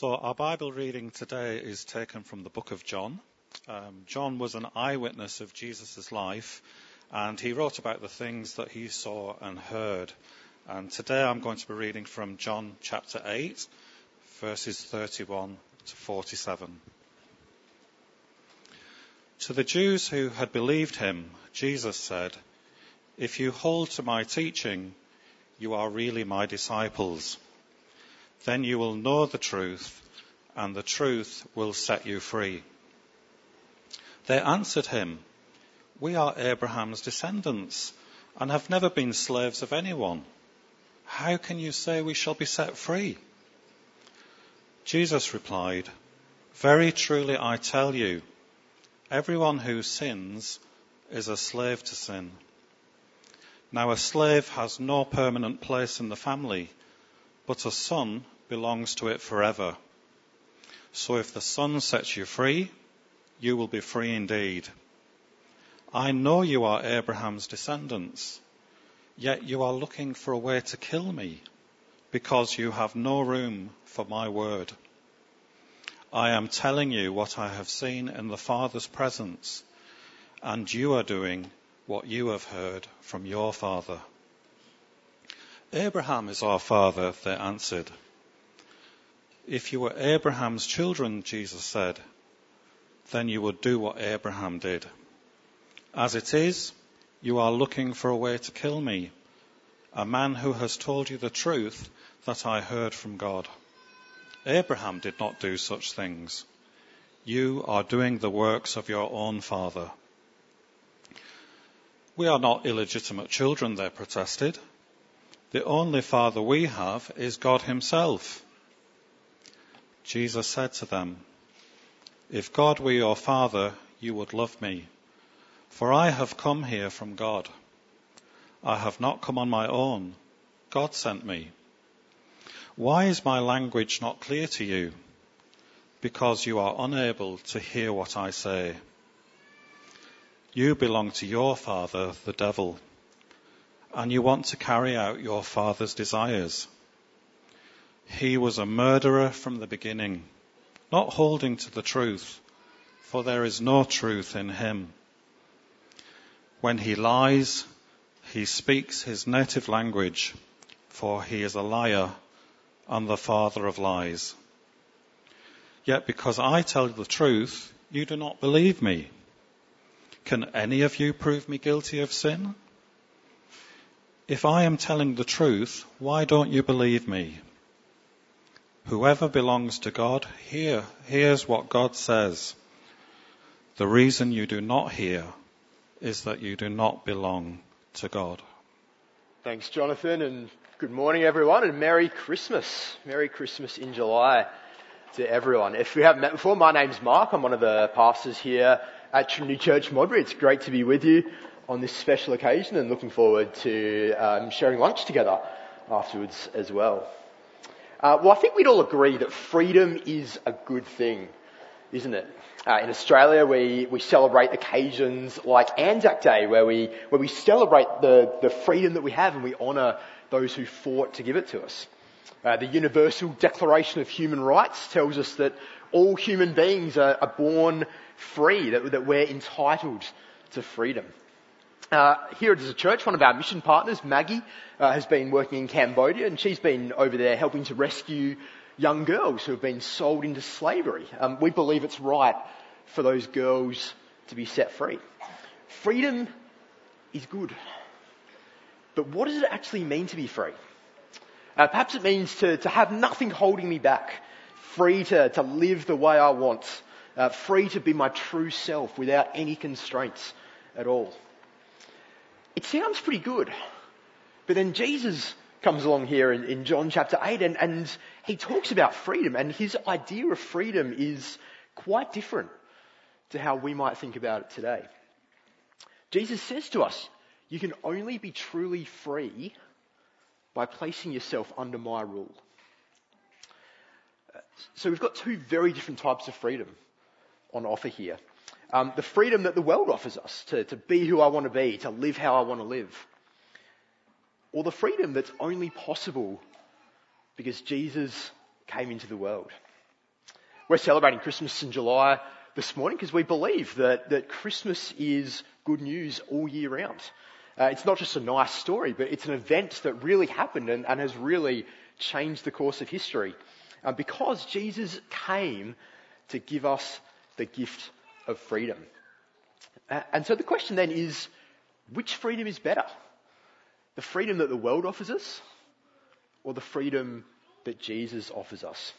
So, our Bible reading today is taken from the book of John. Um, John was an eyewitness of Jesus' life, and he wrote about the things that he saw and heard. And today I'm going to be reading from John chapter 8, verses 31 to 47. To the Jews who had believed him, Jesus said, If you hold to my teaching, you are really my disciples. Then you will know the truth, and the truth will set you free. They answered him, We are Abraham's descendants and have never been slaves of anyone. How can you say we shall be set free? Jesus replied, Very truly I tell you, everyone who sins is a slave to sin. Now a slave has no permanent place in the family, but a son belongs to it forever. So if the son sets you free, you will be free indeed. I know you are Abraham's descendants, yet you are looking for a way to kill me because you have no room for my word. I am telling you what I have seen in the Father's presence, and you are doing what you have heard from your father. Abraham is our father, they answered. If you were Abraham's children, Jesus said, then you would do what Abraham did. As it is, you are looking for a way to kill me, a man who has told you the truth that I heard from God. Abraham did not do such things. You are doing the works of your own father. We are not illegitimate children, they protested. The only father we have is God Himself. Jesus said to them, If God were your father, you would love me, for I have come here from God. I have not come on my own. God sent me. Why is my language not clear to you? Because you are unable to hear what I say. You belong to your father, the devil, and you want to carry out your father's desires. He was a murderer from the beginning, not holding to the truth, for there is no truth in him. When he lies, he speaks his native language, for he is a liar and the father of lies. Yet because I tell the truth, you do not believe me. Can any of you prove me guilty of sin? If I am telling the truth, why don't you believe me? Whoever belongs to God, hear, hears what God says. The reason you do not hear is that you do not belong to God. Thanks, Jonathan, and good morning, everyone, and Merry Christmas. Merry Christmas in July to everyone. If we haven't met before, my name's Mark. I'm one of the pastors here at Trinity Church Modbury. It's great to be with you on this special occasion and looking forward to um, sharing lunch together afterwards as well. Uh, well, I think we'd all agree that freedom is a good thing, isn't it? Uh, in Australia, we, we celebrate occasions like Anzac Day, where we, where we celebrate the, the freedom that we have and we honour those who fought to give it to us. Uh, the Universal Declaration of Human Rights tells us that all human beings are, are born free, that, that, we're entitled to freedom. Uh, here as a church, one of our mission partners, Maggie, uh, has been working in Cambodia and she's been over there helping to rescue young girls who have been sold into slavery. Um, we believe it's right for those girls to be set free. Freedom is good. But what does it actually mean to be free? Uh, perhaps it means to, to have nothing holding me back, free to, to live the way I want, uh, free to be my true self without any constraints at all. It sounds pretty good. But then Jesus comes along here in, in John chapter 8 and, and he talks about freedom and his idea of freedom is quite different to how we might think about it today. Jesus says to us, you can only be truly free by placing yourself under my rule. So we've got two very different types of freedom on offer here. Um, the freedom that the world offers us to, to be who I want to be, to live how I want to live. Or the freedom that's only possible because Jesus came into the world. we're celebrating Christmas in July this morning because we believe that, that Christmas is good news all year round. Uh, it's not just a nice story, but it's an event that really happened and, and has really changed the course of history. Uh, because Jesus came to give us the gift of freedom. Uh, and so the question then is, which freedom is better? The freedom that the world offers us or the freedom that Jesus offers us?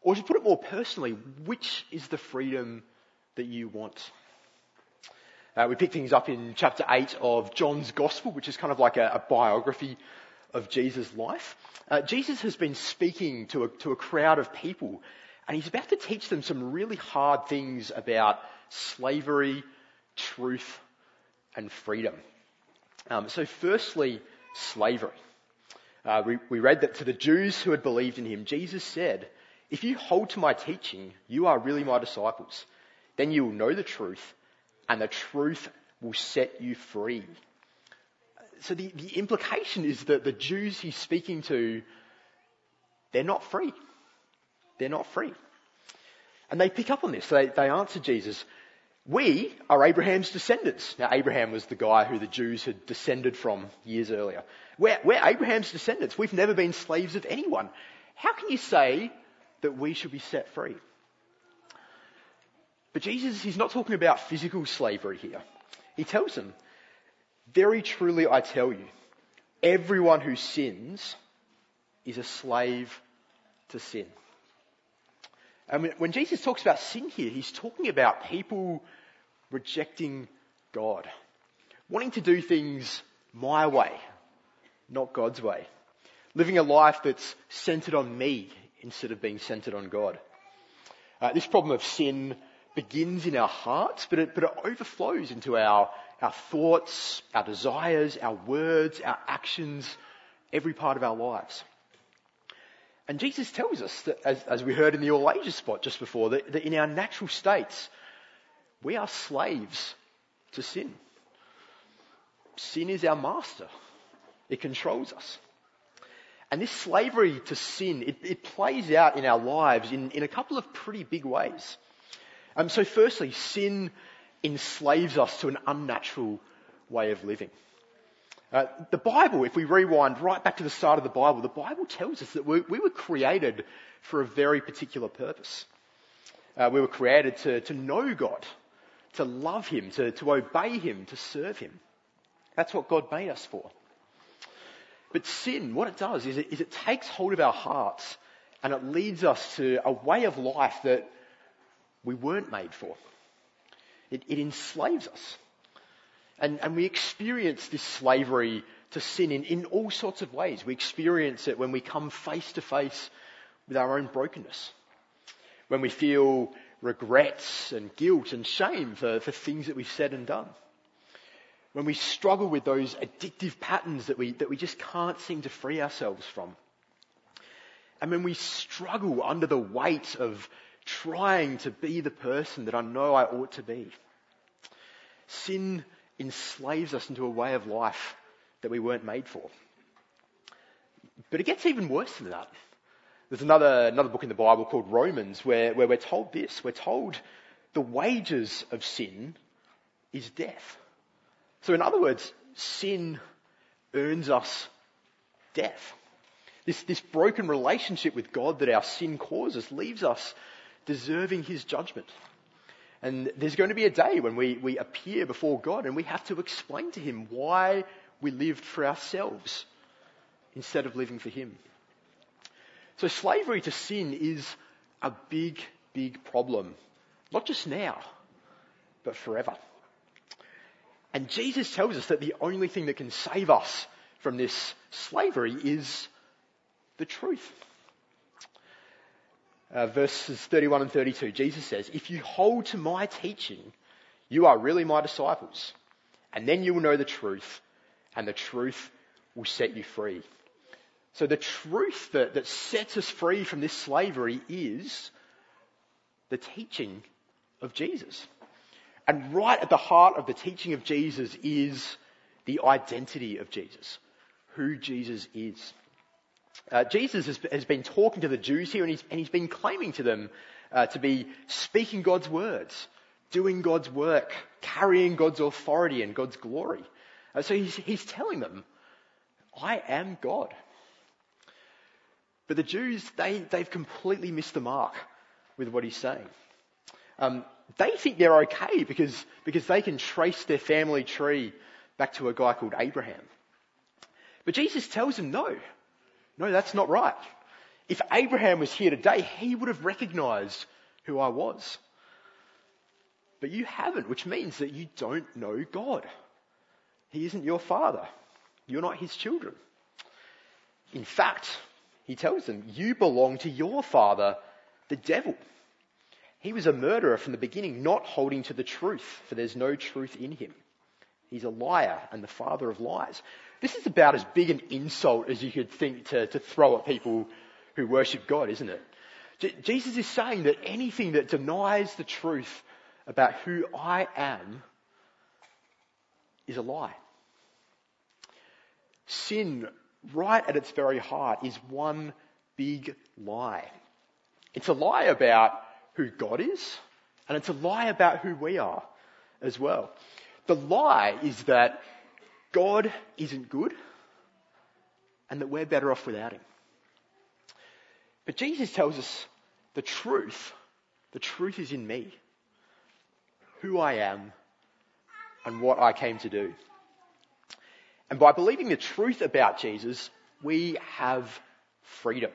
Or to put it more personally, which is the freedom that you want? Uh, we pick things up in chapter 8 of John's Gospel, which is kind of like a, a biography of Jesus' life. Uh, Jesus has been speaking to a, to a crowd of people, and he's about to teach them some really hard things about slavery, truth, and freedom. Um, so, firstly, slavery. Uh, we, we read that to the Jews who had believed in him, Jesus said, If you hold to my teaching, you are really my disciples. Then you will know the truth, and the truth will set you free. So the, the implication is that the Jews he's speaking to, they're not free. They're not free. And they pick up on this. They, they answer Jesus, we are Abraham's descendants. Now, Abraham was the guy who the Jews had descended from years earlier. We're, we're, Abraham's descendants. We've never been slaves of anyone. How can you say that we should be set free? But Jesus, he's not talking about physical slavery here. He tells them, very truly I tell you, everyone who sins is a slave to sin. And when Jesus talks about sin here, he's talking about people rejecting God, wanting to do things my way, not God's way, living a life that's centered on me instead of being centered on God. Uh, this problem of sin begins in our hearts, but it, but it overflows into our, our thoughts, our desires, our words, our actions, every part of our lives. And Jesus tells us that, as, as we heard in the all ages spot just before, that, that in our natural states, we are slaves to sin. Sin is our master. It controls us. And this slavery to sin, it, it plays out in our lives in, in a couple of pretty big ways. Um, so firstly, sin enslaves us to an unnatural way of living. Uh, the Bible, if we rewind right back to the start of the Bible, the Bible tells us that we, we were created for a very particular purpose. Uh, we were created to, to know God, to love Him, to, to obey Him, to serve Him. That's what God made us for. But sin, what it does is it, is it takes hold of our hearts and it leads us to a way of life that we weren't made for. It, it enslaves us. And, and we experience this slavery to sin in, in all sorts of ways. We experience it when we come face to face with our own brokenness. When we feel regrets and guilt and shame for, for things that we've said and done. When we struggle with those addictive patterns that we, that we just can't seem to free ourselves from. And when we struggle under the weight of trying to be the person that I know I ought to be. Sin enslaves us into a way of life that we weren't made for. But it gets even worse than that. There's another, another book in the Bible called Romans where, where we're told this. We're told the wages of sin is death. So in other words, sin earns us death. This, this broken relationship with God that our sin causes leaves us deserving his judgment. And there's going to be a day when we, we appear before God and we have to explain to Him why we lived for ourselves instead of living for Him. So slavery to sin is a big, big problem. Not just now, but forever. And Jesus tells us that the only thing that can save us from this slavery is the truth uh, verses 31 and 32, Jesus says, If you hold to my teaching, you are really my disciples. And then you will know the truth, and the truth will set you free. So the truth that, that sets us free from this slavery is the teaching of Jesus. And right at the heart of the teaching of Jesus is the identity of Jesus, who Jesus is. Uh, Jesus has, has, been talking to the Jews here and he's, and he's been claiming to them uh, to be speaking God's words, doing God's work, carrying God's authority and God's glory. Uh, so he's, he's telling them, I am God. But the Jews, they, they've completely missed the mark with what he's saying. Um, they think they're okay because, because they can trace their family tree back to a guy called Abraham. But Jesus tells them, no, no, that's not right. If Abraham was here today, he would have recognized who I was. But you haven't, which means that you don't know God. He isn't your father. You're not his children. In fact, he tells them, you belong to your father, the devil. He was a murderer from the beginning, not holding to the truth, for there's no truth in him. He's a liar and the father of lies. This is about as big an insult as you could think to, to throw at people who worship God, isn't it? J- Jesus is saying that anything that denies the truth about who I am is a lie. Sin, right at its very heart, is one big lie. It's a lie about who God is, and it's a lie about who we are as well. The lie is that God isn't good and that we're better off without Him. But Jesus tells us the truth. The truth is in me. Who I am and what I came to do. And by believing the truth about Jesus, we have freedom.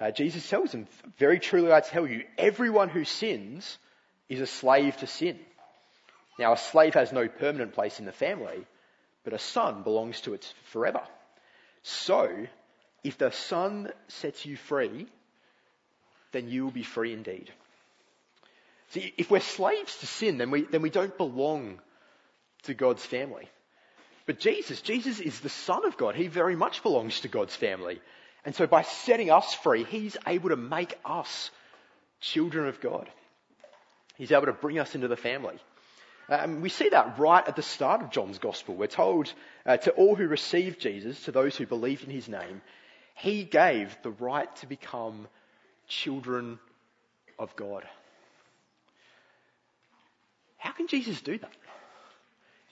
Uh, Jesus tells them, very truly I tell you, everyone who sins is a slave to sin. Now a slave has no permanent place in the family, but a son belongs to it forever. So, if the son sets you free, then you will be free indeed. See, if we're slaves to sin, then we, then we don't belong to God's family. But Jesus, Jesus is the Son of God. He very much belongs to God's family. And so by setting us free, He's able to make us children of God. He's able to bring us into the family. Um, we see that right at the start of John's Gospel. We're told uh, to all who received Jesus, to those who believed in His name, He gave the right to become children of God. How can Jesus do that?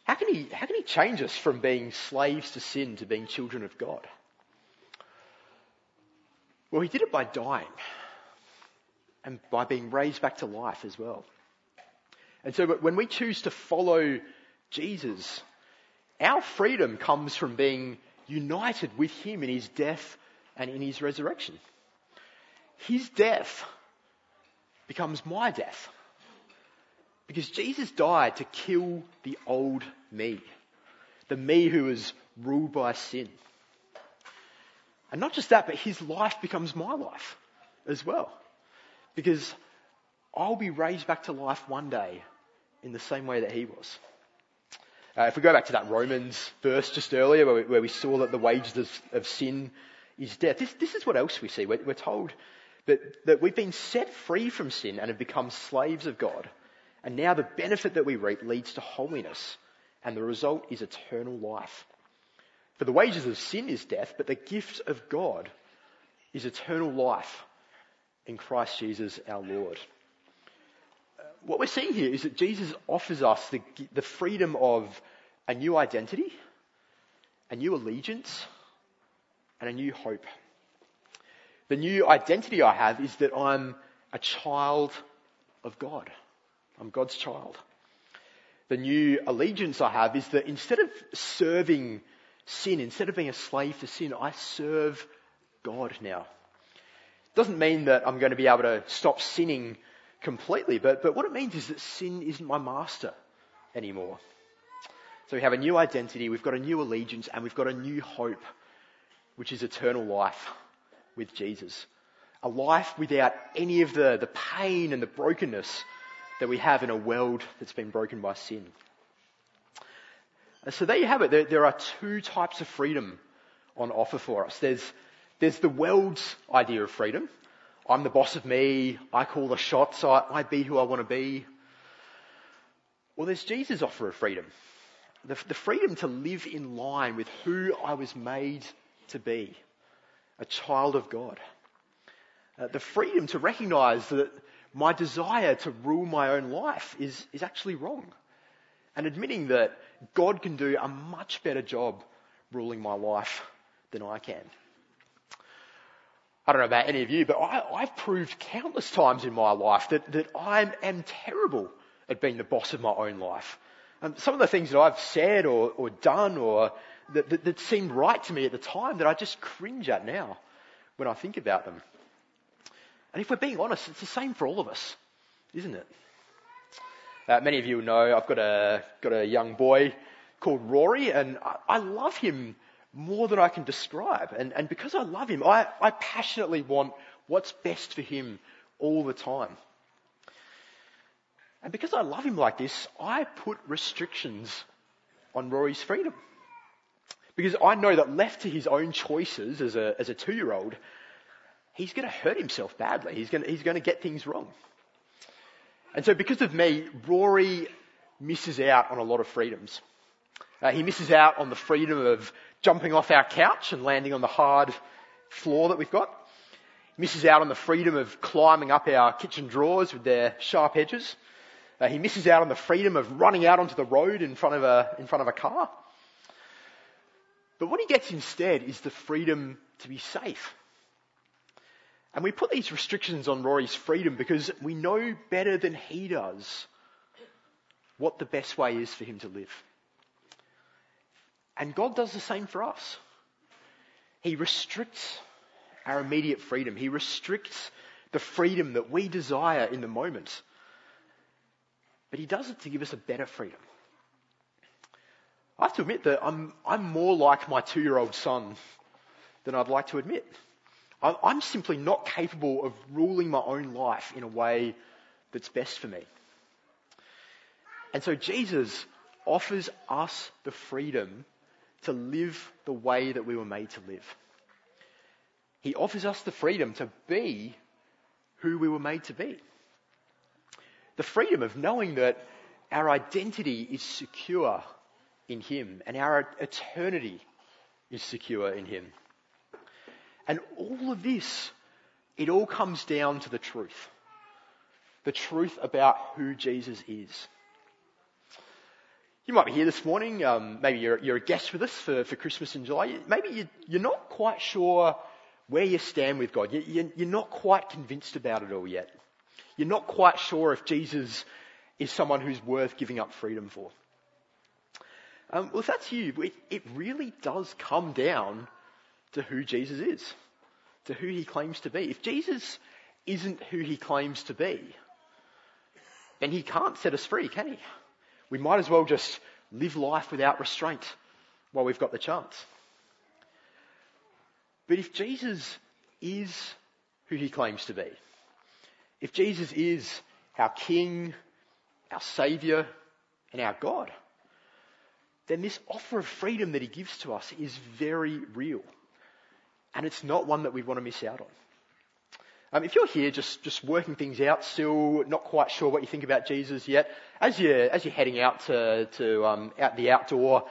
How can he, how can he change us from being slaves to sin to being children of God? Well, he did it by dying and by being raised back to life as well. And so when we choose to follow Jesus, our freedom comes from being united with him in his death and in his resurrection. His death becomes my death. Because Jesus died to kill the old me. The me who was ruled by sin. And not just that, but his life becomes my life as well. Because I'll be raised back to life one day in the same way that he was. Uh, if we go back to that Romans verse just earlier where we, where we saw that the wages of, of, sin is death, this, this is what else we see. We're, we're told that, that we've been set free from sin and have become slaves of God. And now the benefit that we reap leads to holiness and the result is eternal life. For the wages of sin is death, but the gift of God is eternal life in Christ Jesus our Lord what we're seeing here is that Jesus offers us the, the freedom of a new identity, a new allegiance, and a new hope. The new identity I have is that I'm a child of God. I'm God's child. The new allegiance I have is that instead of serving sin, instead of being a slave to sin, I serve God now. It doesn't mean that I'm going to be able to stop sinning completely. But, but what it means is that sin isn't my master anymore. So we have a new identity, we've got a new allegiance, and we've got a new hope, which is eternal life with Jesus. A life without any of the, the pain and the brokenness that we have in a world that's been broken by sin. So there you have it. There, there are two types of freedom on offer for us. There's, there's the world's idea of freedom, I'm the boss of me. I call the shots. I, I be who I want to be. Well, there's Jesus' offer of freedom. The, the freedom to live in line with who I was made to be. a child of God. Uh, the freedom to recognize that my desire to rule my own life is, is actually wrong. And admitting that God can do a much better job ruling my life than I can. I don't know about any of you, but I, have proved countless times in my life that, that I am terrible at being the boss of my own life. Some of the things that I've said or, or done or that, that, that seemed right to me at the time that I just cringe at now when I think about them. And if we're being honest, it's the same for all of us, isn't it? Uh, many of you know I've got a, got a young boy called Rory and I, I love him more than I can describe. And, and because I love him, I, I passionately want what's best for him all the time. And because I love him like this, I put restrictions on Rory's freedom. Because I know that left to his own choices as a, as a two year old, he's going to hurt himself badly. He's going, he's to get things wrong. And so because of me, Rory misses out on a lot of freedoms. Uh, he misses out on the freedom of jumping off our couch and landing on the hard floor that we've got. Misses out on the freedom of climbing up our kitchen drawers with their sharp edges. Uh, he misses out on the freedom of running out onto the road in front of a, in front of a car. But what he gets instead is the freedom to be safe. And we put these restrictions on Rory's freedom because we know better than he does what the best way is for him to live. And God does the same for us. He restricts our immediate freedom. He restricts the freedom that we desire in the moment. But He does it to give us a better freedom. I have to admit that I'm, I'm more like my two year old son than I'd like to admit. I'm simply not capable of ruling my own life in a way that's best for me. And so Jesus offers us the freedom to live the way that we were made to live. He offers us the freedom to be who we were made to be. The freedom of knowing that our identity is secure in Him and our eternity is secure in Him. And all of this, it all comes down to the truth. The truth about who Jesus is. You might be here this morning. Um, maybe you're, you're, a guest with us for, for Christmas in July. Maybe you, are not quite sure where you stand with God. You, you're not quite convinced about it all yet. You're not quite sure if Jesus is someone who's worth giving up freedom for. Um, well, if that's you, it, it really does come down to who Jesus is, to who he claims to be. If Jesus isn't who he claims to be, then he can't set us free, can he? We might as well just live life without restraint while we've got the chance. But if Jesus is who he claims to be, if Jesus is our King, our Saviour, and our God, then this offer of freedom that he gives to us is very real. And it's not one that we'd want to miss out on. Um, if you're here just, just working things out, still not quite sure what you think about Jesus yet, as you're, as you're heading out to, to um, out the outdoor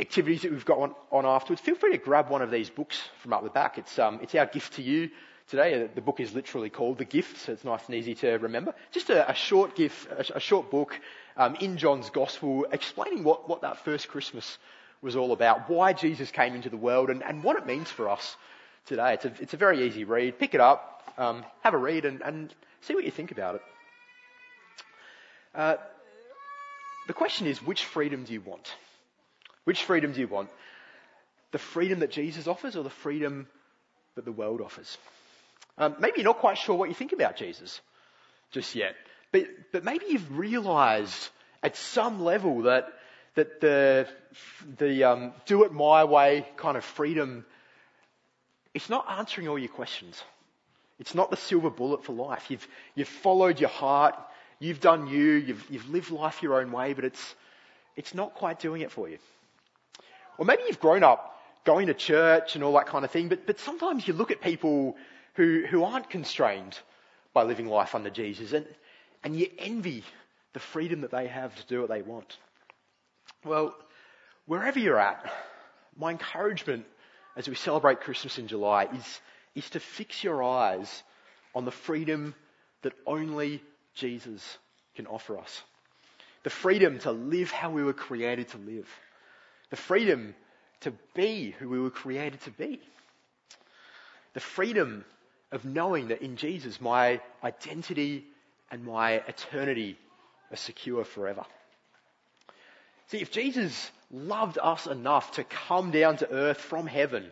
activities that we've got on, on, afterwards, feel free to grab one of these books from up the back. It's, um, it's our gift to you today. The book is literally called The Gift, so it's nice and easy to remember. Just a, a short gift, a, a short book um, in John's Gospel explaining what, what that first Christmas was all about, why Jesus came into the world, and, and what it means for us today. It's a, it's a very easy read. Pick it up, um, have a read and, and, see what you think about it. Uh, the question is, which freedom do you want? Which freedom do you want? The freedom that Jesus offers or the freedom that the world offers? Um, maybe you're not quite sure what you think about Jesus just yet, but, but maybe you've realized at some level that, that the, the um, do it my way kind of freedom, it's not answering all your questions. It's not the silver bullet for life. You've, you've followed your heart. You've done you. You've, you've lived life your own way, but it's, it's not quite doing it for you. Or maybe you've grown up going to church and all that kind of thing, but, but sometimes you look at people who, who aren't constrained by living life under Jesus and, and you envy the freedom that they have to do what they want. Well, wherever you're at, my encouragement as we celebrate Christmas in July is, is to fix your eyes on the freedom that only Jesus can offer us. The freedom to live how we were created to live. The freedom to be who we were created to be. The freedom of knowing that in Jesus my identity and my eternity are secure forever. See, if Jesus loved us enough to come down to earth from heaven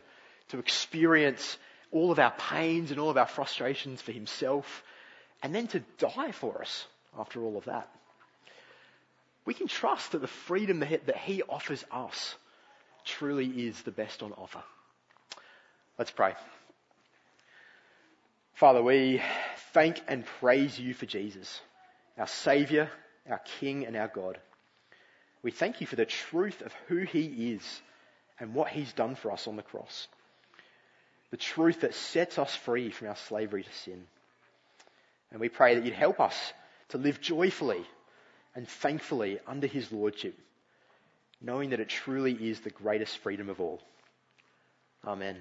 to experience all of our pains and all of our frustrations for himself and then to die for us after all of that, we can trust that the freedom that he offers us truly is the best on offer. Let's pray. Father, we thank and praise you for Jesus, our Saviour, our King, and our God. We thank you for the truth of who He is and what He's done for us on the cross. The truth that sets us free from our slavery to sin. And we pray that you'd help us to live joyfully and thankfully under His Lordship, knowing that it truly is the greatest freedom of all. Amen.